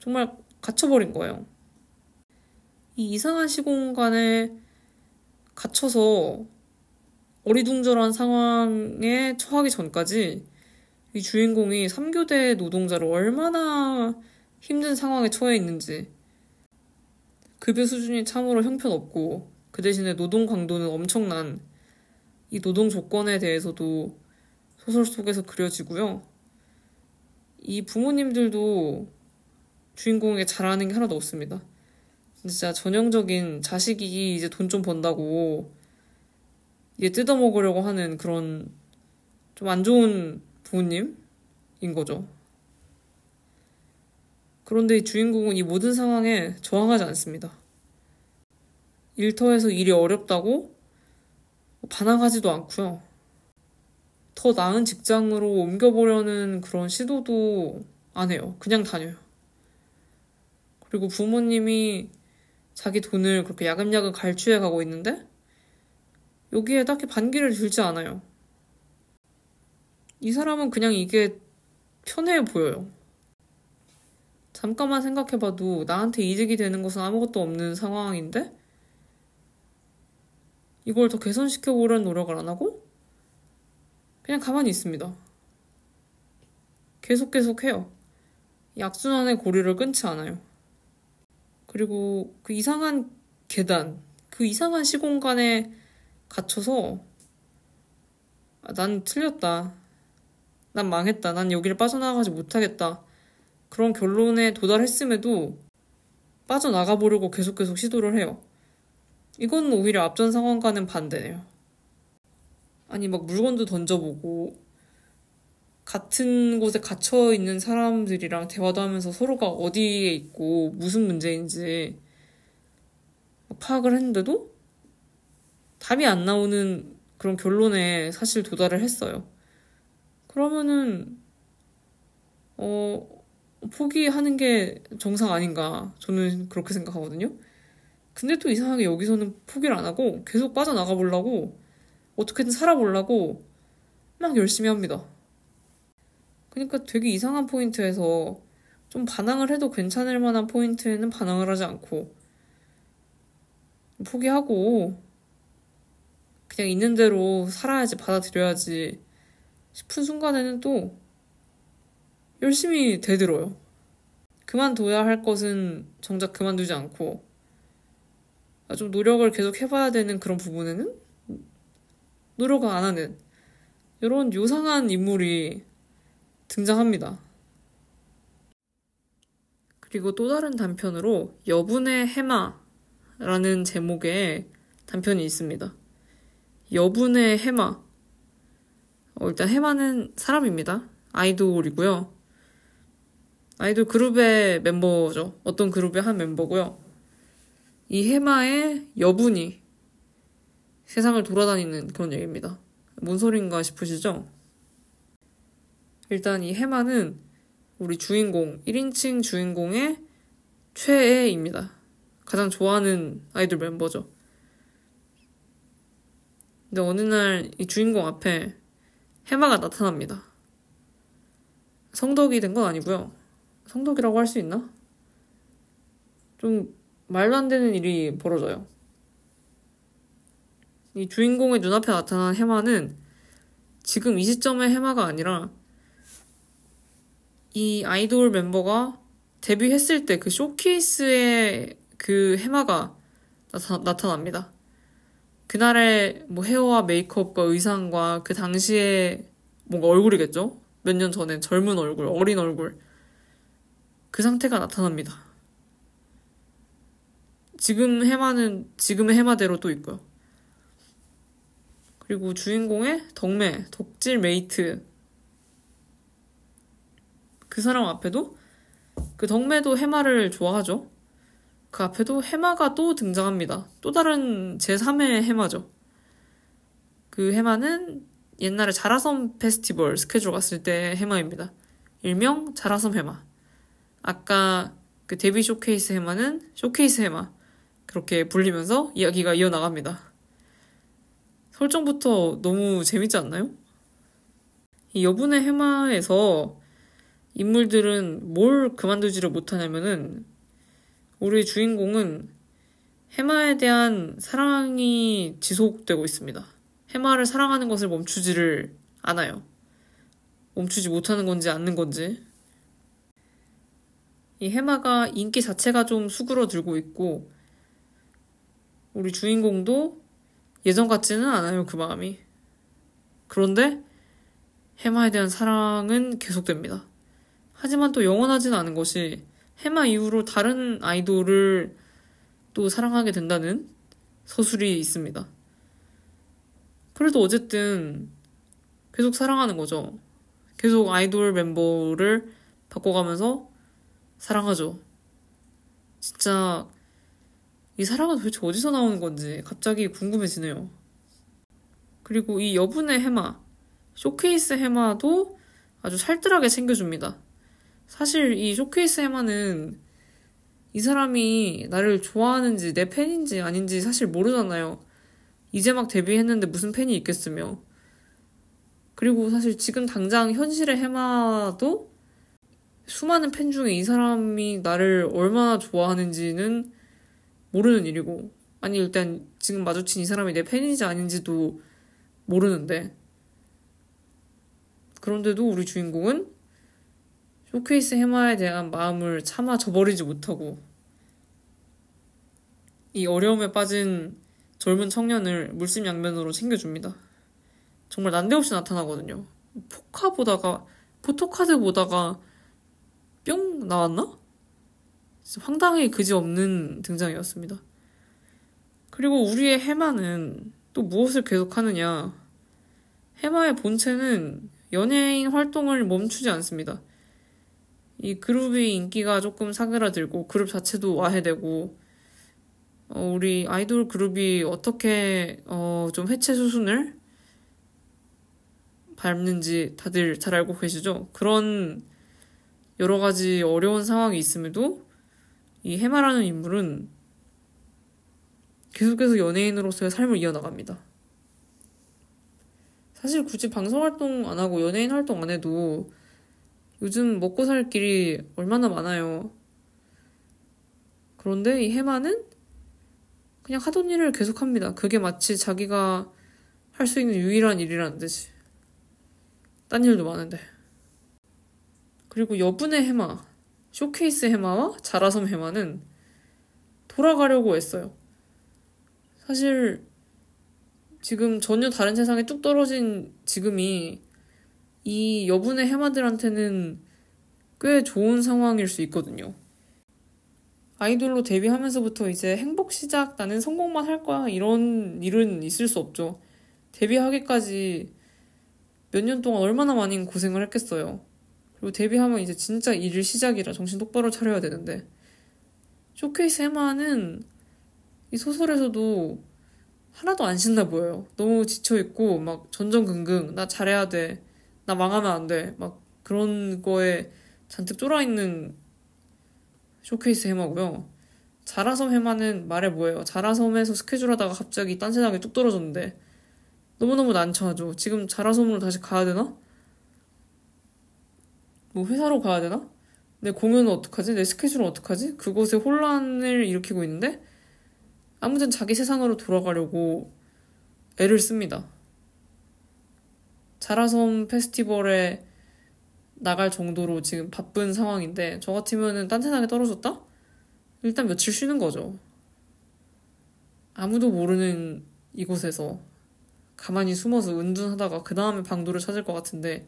정말 갇혀버린 거예요. 이 이상한 시공간에 갇혀서 어리둥절한 상황에 처하기 전까지 이 주인공이 3교대 노동자로 얼마나 힘든 상황에 처해 있는지 급여 수준이 참으로 형편없고 그 대신에 노동 강도는 엄청난 이 노동 조건에 대해서도 소설 속에서 그려지고요. 이 부모님들도 주인공에게 잘하는 게 하나도 없습니다. 진짜 전형적인 자식이 이제 돈 좀 번다고 얘 뜯어먹으려고 하는 그런 좀 안 좋은 부모님인 거죠. 그런데 이 주인공은 이 모든 상황에 저항하지 않습니다. 일터에서 일이 어렵다고 반항하지도 않고요. 더 나은 직장으로 옮겨보려는 그런 시도도 안 해요. 그냥 다녀요. 그리고 부모님이 자기 돈을 그렇게 야금야금 갈취해 가고 있는데 여기에 딱히 반기를 들지 않아요. 이 사람은 그냥 이게 편해 보여요. 잠깐만 생각해봐도 나한테 이득이 되는 것은 아무것도 없는 상황인데 이걸 더 개선시켜 보려는 노력을 안 하고 그냥 가만히 있습니다. 계속 계속 해요. 약순환의 고리를 끊지 않아요. 그리고 그 이상한 계단, 그 이상한 시공간에 갇혀서 아, 난 틀렸다. 난 망했다. 난 여기를 빠져나가지 못하겠다. 그런 결론에 도달했음에도 빠져나가 보려고 계속 계속 시도를 해요. 이건 오히려 앞전 상황과는 반대네요. 아니, 막 물건도 던져보고, 같은 곳에 갇혀 있는 사람들이랑 대화도 하면서 서로가 어디에 있고 무슨 문제인지 파악을 했는데도 답이 안 나오는 그런 결론에 사실 도달을 했어요. 그러면은, 어, 포기하는 게 정상 아닌가. 저는 그렇게 생각하거든요. 근데 또 이상하게 여기서는 포기를 안 하고 계속 빠져나가 보려고 어떻게든 살아보려고 막 열심히 합니다. 그러니까 되게 이상한 포인트에서 좀 반항을 해도 괜찮을 만한 포인트에는 반항을 하지 않고 포기하고 그냥 있는 대로 살아야지 받아들여야지 싶은 순간에는 또 열심히 되들어요. 그만둬야 할 것은 정작 그만두지 않고 좀 노력을 계속 해봐야 되는 그런 부분에는 노력을 안 하는 이런 요상한 인물이 등장합니다. 그리고 또 다른 단편으로 여분의 해마라는 제목의 단편이 있습니다. 여분의 해마. 어, 일단 해마는 사람입니다. 아이돌이고요. 아이돌 그룹의 멤버죠. 어떤 그룹의 한 멤버고요. 이 해마의 여분이 세상을 돌아다니는 그런 얘기입니다. 뭔 소린가 싶으시죠? 일단 이 해마는 우리 주인공, 1인칭 주인공의 최애입니다. 가장 좋아하는 아이돌 멤버죠. 근데 어느 날 이 주인공 앞에 해마가 나타납니다. 성덕이 된 건 아니고요. 성덕이라고 할 수 있나? 좀 말도 안 되는 일이 벌어져요. 이 주인공의 눈앞에 나타난 해마는 지금 이 시점의 해마가 아니라 이 아이돌 멤버가 데뷔했을 때 그 쇼케이스의 그 해마가 나타, 납니다 그날의 뭐 헤어와 메이크업과 의상과 그 당시에 뭔가 얼굴이겠죠? 몇 년 전에 젊은 얼굴, 어린 얼굴. 그 상태가 나타납니다. 지금 해마는 지금의 해마대로 또 있고요. 그리고 주인공의 덕메, 덕질 mate. 그 사람 앞에도 그 덕메도 해마를 좋아하죠. 그 앞에도 해마가 또 등장합니다. 또 다른 제3의 해마죠. 그 해마는 옛날에 자라섬 페스티벌 스케줄 갔을 때 해마입니다. 일명 자라섬 해마. 아까 그 데뷔 쇼케이스 해마는 쇼케이스 해마. 그렇게 불리면서 이야기가 이어나갑니다. 설정부터 너무 재밌지 않나요? 이 여분의 해마에서 인물들은 뭘 그만두지를 못하냐면은 우리 주인공은 해마에 대한 사랑이 지속되고 있습니다. 해마를 사랑하는 것을 멈추지를 않아요. 멈추지 못하는 건지 않는 건지. 이 해마가 인기 자체가 좀 수그러들고 있고, 우리 주인공도 예전 같지는 않아요, 그 마음이. 그런데 해마에 대한 사랑은 계속됩니다. 하지만 또 영원하지는 않은 것이 해마 이후로 다른 아이돌을 또 사랑하게 된다는 서술이 있습니다. 그래도 어쨌든 계속 사랑하는 거죠. 계속 아이돌 멤버를 바꿔가면서 사랑하죠. 진짜 이 사랑은 도대체 어디서 나오는 건지 갑자기 궁금해지네요. 그리고 이 여분의 해마, 쇼케이스 해마도 아주 살뜰하게 챙겨줍니다. 사실 이 쇼케이스 해마는 이 사람이 나를 좋아하는지 내 팬인지 아닌지 사실 모르잖아요. 이제 막 데뷔했는데 무슨 팬이 있겠으며. 그리고 사실 지금 당장 현실의 해마도 수많은 팬 중에 이 사람이 나를 얼마나 좋아하는지는 모르는 일이고, 아니, 일단 지금 마주친 이 사람이 내 팬인지 아닌지도 모르는데, 그런데도 우리 주인공은 쇼케이스 해마에 대한 마음을 차마 저버리지 못하고, 이 어려움에 빠진 젊은 청년을 물심양면으로 챙겨줍니다. 정말 난데없이 나타나거든요. 포카 보다가, 포토카드 보다가 뿅 나왔나? 황당히 그지없는 등장이었습니다. 그리고 우리의 해마는 또 무엇을 계속하느냐. 해마의 본체는 연예인 활동을 멈추지 않습니다. 이 그룹의 인기가 조금 사그라들고 그룹 자체도 와해되고 어, 우리 아이돌 그룹이 어떻게 어, 좀 해체 수순을 밟는지 다들 잘 알고 계시죠? 그런 여러 가지 어려운 상황이 있음에도 이 해마라는 인물은 계속해서 연예인으로서의 삶을 이어나갑니다. 사실 굳이 방송 활동 안 하고 연예인 활동 안 해도 요즘 먹고 살 길이 얼마나 많아요. 그런데 이 해마는 그냥 하던 일을 계속합니다. 그게 마치 자기가 할 수 있는 유일한 일이라는 듯이. 딴 일도 많은데. 그리고 여분의 해마, 쇼케이스 해마와 자라섬 해마는 돌아가려고 했어요. 사실 지금 전혀 다른 세상에 뚝 떨어진 지금이 이 여분의 해마들한테는 꽤 좋은 상황일 수 있거든요. 아이돌로 데뷔하면서부터 이제 행복 시작, 나는 성공만 할 거야, 이런 일은 있을 수 없죠. 데뷔하기까지 몇 년 동안 얼마나 많이 고생을 했겠어요. 그리고 데뷔하면 이제 진짜 일 시작이라 정신 똑바로 차려야 되는데. 쇼케이스 해마는 이 소설에서도 하나도 안 신나 보여요. 너무 지쳐있고, 막 전전긍긍, 나 잘해야 돼. 나 망하면 안 돼. 막 그런 거에 잔뜩 쫄아있는 쇼케이스 해마고요. 자라섬 해마는 말해 뭐해요. 자라섬에서 스케줄 하다가 갑자기 딴 세상에 뚝 떨어졌는데 너무너무 난처하죠. 지금 자라섬으로 다시 가야 되나? 뭐 회사로 가야 되나? 내 공연은 어떡하지? 내 스케줄은 어떡하지? 그곳에 혼란을 일으키고 있는데 아무튼 자기 세상으로 돌아가려고 애를 씁니다. 자라섬 페스티벌에 나갈 정도로 지금 바쁜 상황인데 저 같으면은 딴 세상에 떨어졌다? 일단 며칠 쉬는 거죠. 아무도 모르는 이곳에서 가만히 숨어서 은둔하다가 그 다음에 방도를 찾을 것 같은데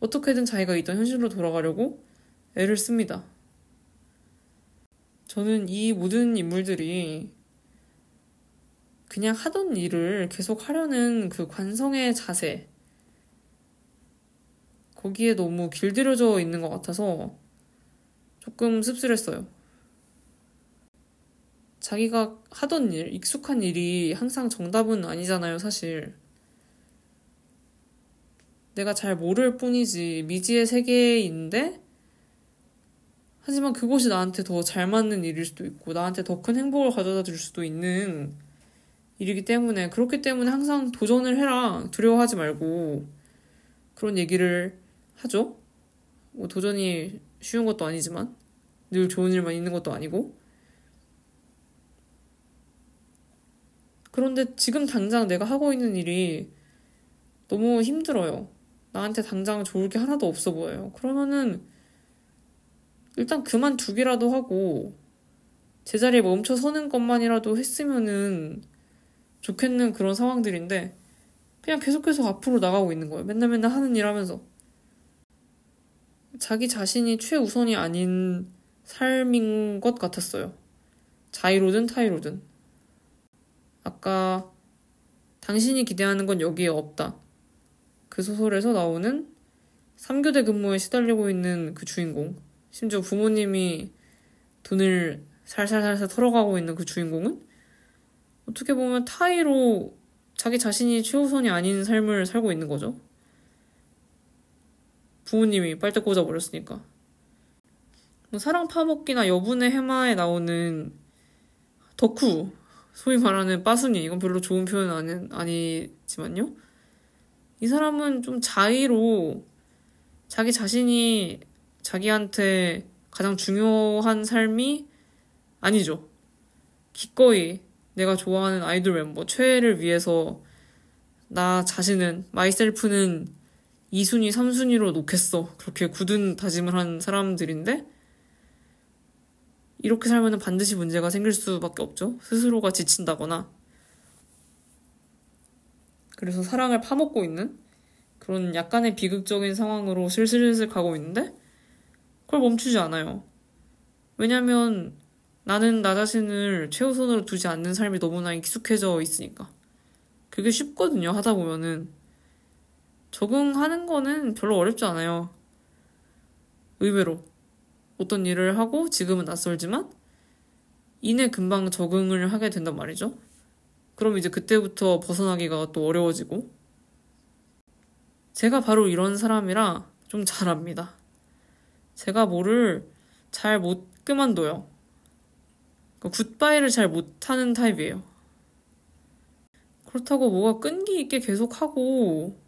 어떻게든 자기가 있던 현실로 돌아가려고 애를 씁니다. 저는 이 모든 인물들이 그냥 하던 일을 계속 하려는 그 관성의 자세. 거기에 너무 길들여져 있는 것 같아서 조금 씁쓸했어요. 자기가 하던 일, 익숙한 일이 항상 정답은 아니잖아요, 사실. 내가 잘 모를 뿐이지 미지의 세계인데 하지만 그것이 나한테 더 잘 맞는 일일 수도 있고 나한테 더 큰 행복을 가져다 줄 수도 있는 일이기 때문에 그렇기 때문에 항상 도전을 해라 두려워하지 말고 그런 얘기를 하죠. 뭐 도전이 쉬운 것도 아니지만 늘 좋은 일만 있는 것도 아니고 그런데 지금 당장 내가 하고 있는 일이 너무 힘들어요. 나한테 당장 좋을 게 하나도 없어 보여요. 그러면은 일단 그만두기라도 하고 제자리에 멈춰 서는 것만이라도 했으면은 좋겠는 그런 상황들인데 그냥 계속 계속 앞으로 나가고 있는 거예요. 맨날 맨날 하는 일 하면서. 자기 자신이 최우선이 아닌 삶인 것 같았어요. 자의로든 타의로든. 아까 당신이 기대하는 건 여기에 없다. 그 소설에서 나오는 3교대 근무에 시달리고 있는 그 주인공. 심지어 부모님이 돈을 살살살살 털어가고 있는 그 주인공은 어떻게 보면 타의로 자기 자신이 최우선이 아닌 삶을 살고 있는 거죠. 부모님이 빨대 꽂아버렸으니까. 뭐 사랑 파먹기나 여분의 해마에 나오는 덕후, 소위 말하는 빠순이, 이건 별로 좋은 표현은 아니, 아니지만요. 이 사람은 좀 자의로 자기 자신이 자기한테 가장 중요한 삶이 아니죠. 기꺼이 내가 좋아하는 아이돌 멤버 최애를 위해서 나 자신은 마이셀프는 2순위, 3순위로 놓겠어. 그렇게 굳은 다짐을 한 사람들인데 이렇게 살면 반드시 문제가 생길 수밖에 없죠. 스스로가 지친다거나 그래서 사랑을 파먹고 있는 그런 약간의 비극적인 상황으로 슬슬슬 가고 있는데 그걸 멈추지 않아요. 왜냐면 나는 나 자신을 최우선으로 두지 않는 삶이 너무나 익숙해져 있으니까. 그게 쉽거든요, 하다 보면은. 적응하는 거는 별로 어렵지 않아요. 의외로. 어떤 일을 하고 지금은 낯설지만 이내 금방 적응을 하게 된단 말이죠. 그럼 이제 그때부터 벗어나기가 또 어려워지고. 제가 바로 이런 사람이라 좀 잘합니다. 제가 뭐를 잘 못 그만둬요. 그러니까 굿바이를 잘 못하는 타입이에요. 그렇다고 뭐가 끈기 있게 계속하고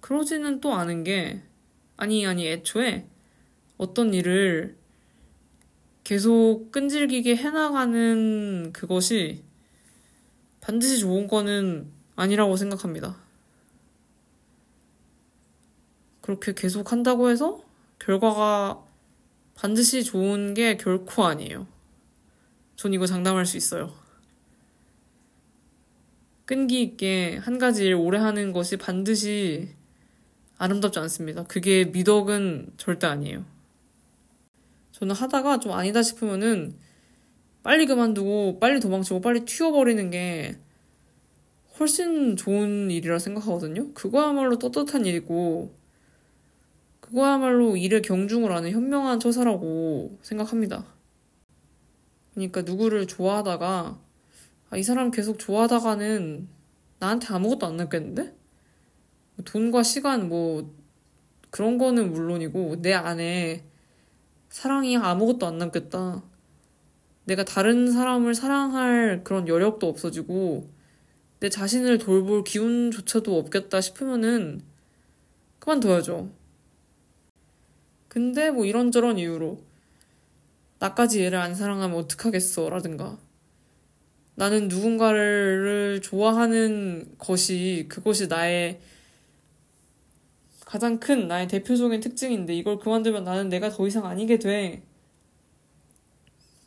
그러지는 또 않은 게 아니 아니 애초에 어떤 일을 계속 끈질기게 해나가는 그것이 반드시 좋은 거는 아니라고 생각합니다. 그렇게 계속 한다고 해서 결과가 반드시 좋은 게 결코 아니에요. 전 이거 장담할 수 있어요. 끈기 있게 한 가지 일 오래 하는 것이 반드시 아름답지 않습니다. 그게 미덕은 절대 아니에요. 저는 하다가 좀 아니다 싶으면은 빨리 그만두고 빨리 도망치고 빨리 튀어버리는 게 훨씬 좋은 일이라 생각하거든요. 그거야말로 떳떳한 일이고 그거야말로 일에 경중을 하는 현명한 처사라고 생각합니다. 그러니까 누구를 좋아하다가 아, 이 사람 계속 좋아하다가는 나한테 아무것도 안 남겠는데? 돈과 시간 뭐 그런 거는 물론이고 내 안에 사랑이 아무것도 안 남겠다. 내가 다른 사람을 사랑할 그런 여력도 없어지고 내 자신을 돌볼 기운조차도 없겠다 싶으면은 그만둬야죠. 근데 뭐 이런저런 이유로 나까지 얘를 안 사랑하면 어떡하겠어 라든가 나는 누군가를 좋아하는 것이 그것이 나의 가장 큰 나의 대표적인 특징인데 이걸 그만두면 나는 내가 더 이상 아니게 돼.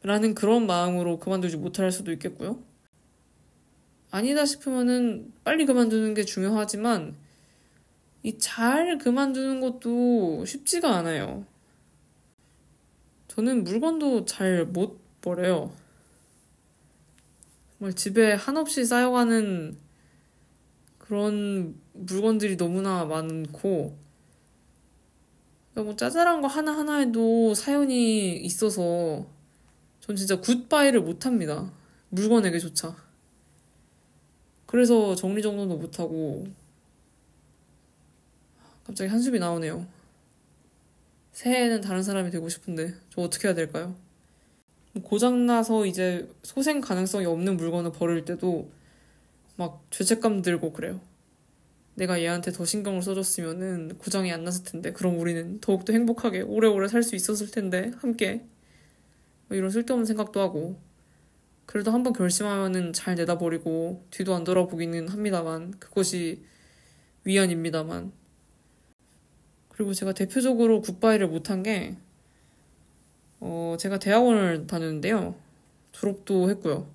라는 그런 마음으로 그만두지 못할 수도 있겠고요. 아니다 싶으면은 빨리 그만두는 게 중요하지만 이 잘 그만두는 것도 쉽지가 않아요. 저는 물건도 잘 못 버려요. 정말 집에 한없이 쌓여가는 그런 물건들이 너무나 많고 뭐 짜잘한 거 하나하나에도 사연이 있어서 전 진짜 굿바이를 못합니다. 물건에게조차. 그래서 정리정돈도 못하고 갑자기 한숨이 나오네요. 새해에는 다른 사람이 되고 싶은데 저 어떻게 해야 될까요? 고장나서 이제 소생 가능성이 없는 물건을 버릴 때도 막 죄책감 들고 그래요. 내가 얘한테 더 신경을 써줬으면은 고장이 안 났을 텐데 그럼 우리는 더욱더 행복하게 오래오래 살 수 있었을 텐데 함께 뭐 이런 쓸데없는 생각도 하고 그래도 한번 결심하면은 잘 내다버리고 뒤도 안 돌아보기는 합니다만 그것이 위안입니다만 그리고 제가 대표적으로 굿바이를 못한 게 어, 제가 대학원을 다녔는데요. 졸업도 했고요.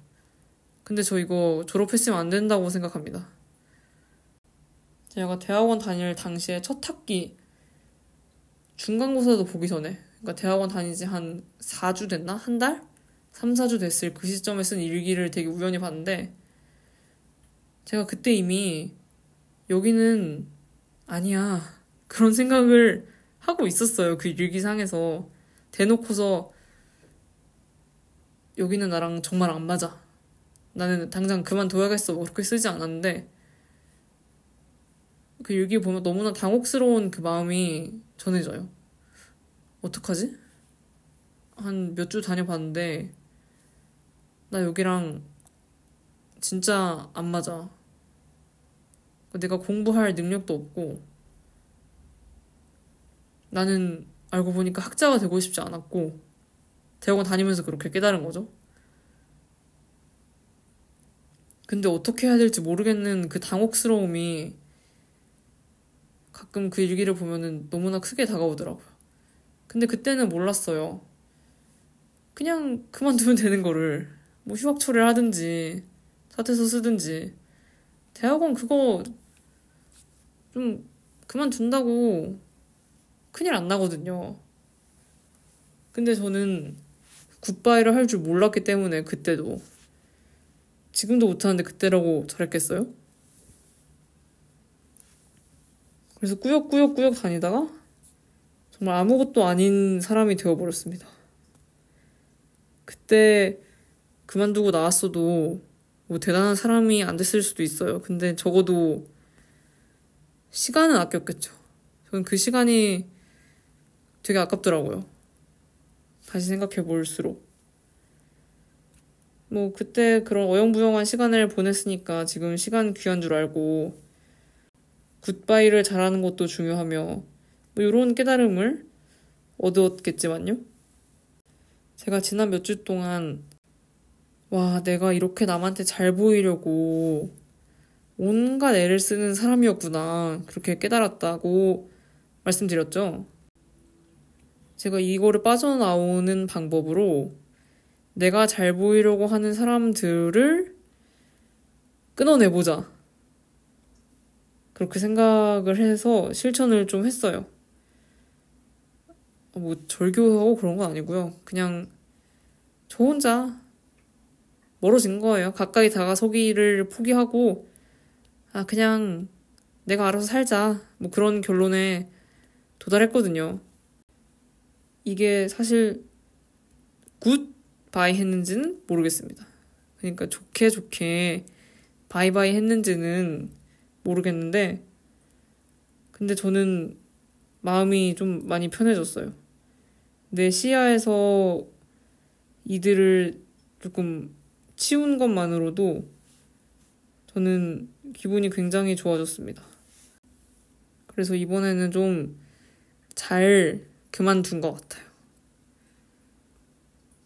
근데 저 이거 졸업했으면 안 된다고 생각합니다. 제가 대학원 다닐 당시에 첫 학기 중간고사도 보기 전에 그러니까 대학원 다니지 한 4주 됐나? 한 달? 3, 4주 됐을 그 시점에 쓴 일기를 되게 우연히 봤는데 제가 그때 이미 여기는 아니야 그런 생각을 하고 있었어요 그 일기상에서 대놓고서 여기는 나랑 정말 안 맞아 나는 당장 그만둬야겠어 뭐 그렇게 쓰지 않았는데 그 일기 보면 너무나 당혹스러운 그 마음이 전해져요 어떡하지? 한 몇 주 다녀봤는데 나 여기랑 진짜 안 맞아. 내가 공부할 능력도 없고 나는 알고 보니까 학자가 되고 싶지 않았고 대학원 다니면서 그렇게 깨달은 거죠. 근데 어떻게 해야 될지 모르겠는 그 당혹스러움이 가끔 그 일기를 보면은 너무나 크게 다가오더라고요. 근데 그때는 몰랐어요. 그냥 그만두면 [LAUGHS] 되는 거를. 뭐 휴학 처리를 하든지, 사퇴서 쓰든지. 대학원 그거 좀 그만둔다고 큰일 안 나거든요. 근데 저는 굿바이를 할 줄 몰랐기 때문에 그때도 지금도 못하는데 그때라고 잘했겠어요? 그래서 꾸역꾸역꾸역 다니다가 정말 아무것도 아닌 사람이 되어버렸습니다. 그때 그만두고 나왔어도 뭐 대단한 사람이 안 됐을 수도 있어요. 근데 적어도 시간은 아꼈겠죠. 저는 그 시간이 되게 아깝더라고요. 다시 생각해 볼수록. 뭐 그때 그런 어영부영한 시간을 보냈으니까 지금 시간 귀한 줄 알고 굿바이를 잘하는 것도 중요하며 뭐 이런 깨달음을 얻었겠지만요. 제가 지난 몇 주 동안 와 내가 이렇게 남한테 잘 보이려고 온갖 애를 쓰는 사람이었구나 그렇게 깨달았다고 말씀드렸죠. 제가 이거를 빠져나오는 방법으로 내가 잘 보이려고 하는 사람들을 끊어내보자. 그렇게 생각을 해서 실천을 좀 했어요. 뭐 절교하고 그런 건 아니고요. 그냥 저 혼자 멀어진 거예요. 가까이 다가서기를 포기하고 아 그냥 내가 알아서 살자. 뭐 그런 결론에 도달했거든요. 이게 사실 goodbye 했는지는 모르겠습니다. 그러니까 좋게 좋게 bye bye 했는지는 모르겠는데, 근데 저는 마음이 좀 많이 편해졌어요. 내 시야에서 이들을 조금 치운 것만으로도 저는 기분이 굉장히 좋아졌습니다. 그래서 이번에는 좀 잘 그만둔 것 같아요.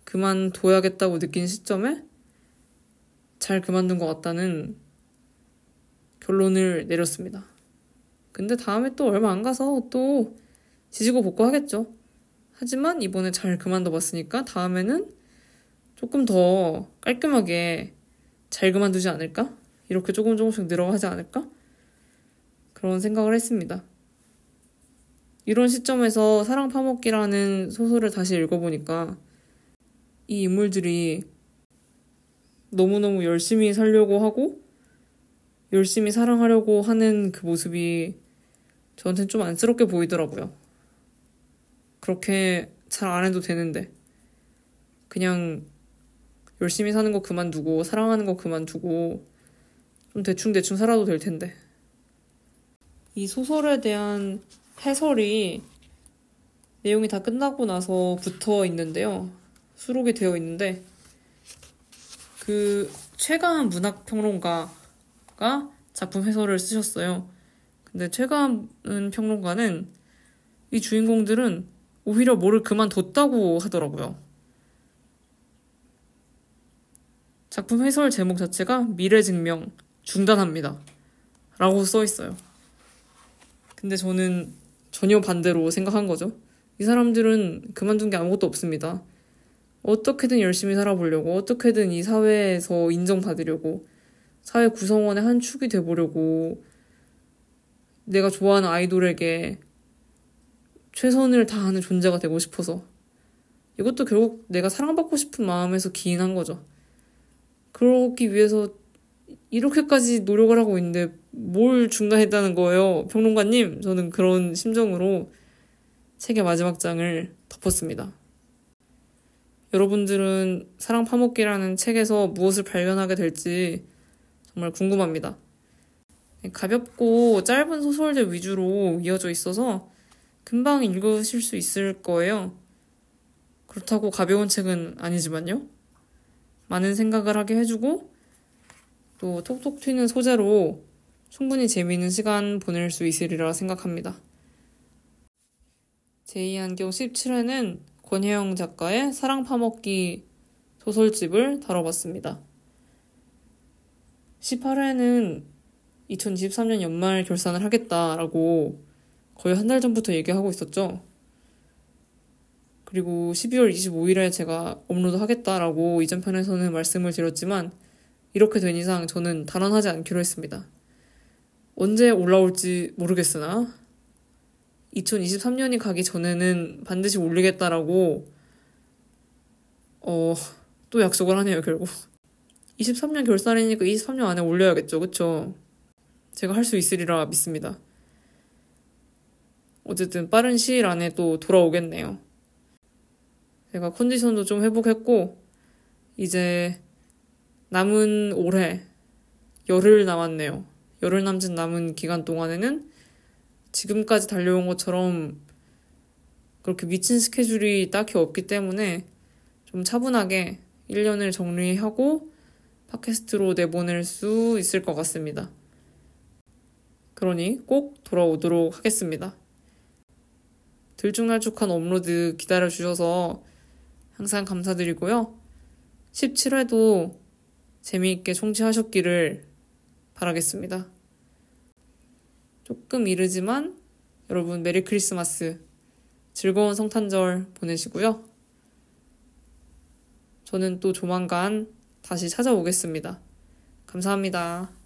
그만둬야겠다고 느낀 시점에 잘 그만둔 것 같다는 결론을 내렸습니다. 근데 다음에 또 얼마 안 가서 또 지지고 볶고 하겠죠. 하지만 이번에 잘 그만둬 봤으니까 다음에는 조금 더 깔끔하게 잘 그만두지 않을까? 이렇게 조금 조금씩 늘어가지 않을까? 그런 생각을 했습니다. 이런 시점에서 사랑 파먹기라는 소설을 다시 읽어보니까 이 인물들이 너무너무 열심히 살려고 하고 열심히 사랑하려고 하는 그 모습이 저한테는 좀 안쓰럽게 보이더라고요. 그렇게 잘 안 해도 되는데 그냥 열심히 사는 거 그만두고 사랑하는 거 그만두고 좀 대충대충 살아도 될 텐데. 이 소설에 대한 해설이 내용이 다 끝나고 나서 붙어 있는데요. 수록이 되어 있는데, 그, 최가한 문학평론가 가 작품 해설을 쓰셨어요. 근데 최가한 평론가는 이 주인공들은 오히려 뭐를 그만뒀다고 하더라고요. 작품 해설 제목 자체가 미래 증명 중단합니다. 라고 써 있어요. 근데 저는 전혀 반대로 생각한 거죠. 이 사람들은 그만둔 게 아무것도 없습니다. 어떻게든 열심히 살아보려고, 어떻게든 이 사회에서 인정받으려고, 사회 구성원의 한 축이 돼보려고, 내가 좋아하는 아이돌에게 최선을 다하는 존재가 되고 싶어서. 이것도 결국 내가 사랑받고 싶은 마음에서 기인한 거죠. 그러기 위해서 이렇게까지 노력을 하고 있는데 뭘 중단했다는 거예요. 평론가님, 저는 그런 심정으로 책의 마지막 장을 덮었습니다. 여러분들은 사랑 파먹기라는 책에서 무엇을 발견하게 될지 정말 궁금합니다. 가볍고 짧은 소설들 위주로 이어져 있어서 금방 읽으실 수 있을 거예요. 그렇다고 가벼운 책은 아니지만요. 많은 생각을 하게 해주고 또 톡톡 튀는 소재로 충분히 재미있는 시간 보낼 수 있으리라 생각합니다. 제2안경 17회는 권혜영 작가의 사랑 파먹기 소설집을 다뤄봤습니다. 18회는 2023년 연말 결산을 하겠다라고 거의 한 달 전부터 얘기하고 있었죠. 그리고 12월 25일에 제가 업로드 하겠다라고 이전 편에서는 말씀을 드렸지만 이렇게 된 이상 저는 단언하지 않기로 했습니다. 언제 올라올지 모르겠으나 2023년이 가기 전에는 반드시 올리겠다라고 어, 또 약속을 하네요, 결국. 23년 결산이니까 23년 안에 올려야겠죠, 그쵸? 제가 할 수 있으리라 믿습니다. 어쨌든 빠른 시일 안에 또 돌아오겠네요. 제가 컨디션도 좀 회복했고, 이제 남은 올해 열흘 남았네요. 열흘 남짓 남은 기간 동안에는 지금까지 달려온 것처럼 그렇게 미친 스케줄이 딱히 없기 때문에 좀 차분하게 1년을 정리하고 팟캐스트로 내보낼 수 있을 것 같습니다. 그러니 꼭 돌아오도록 하겠습니다. 들쭉날쭉한 업로드 기다려주셔서 항상 감사드리고요. 17회도 재미있게 청취하셨기를 바라겠습니다. 조금 이르지만 여러분 Merry Christmas 즐거운 성탄절 보내시고요. 저는 또 조만간 다시 찾아오겠습니다. 감사합니다.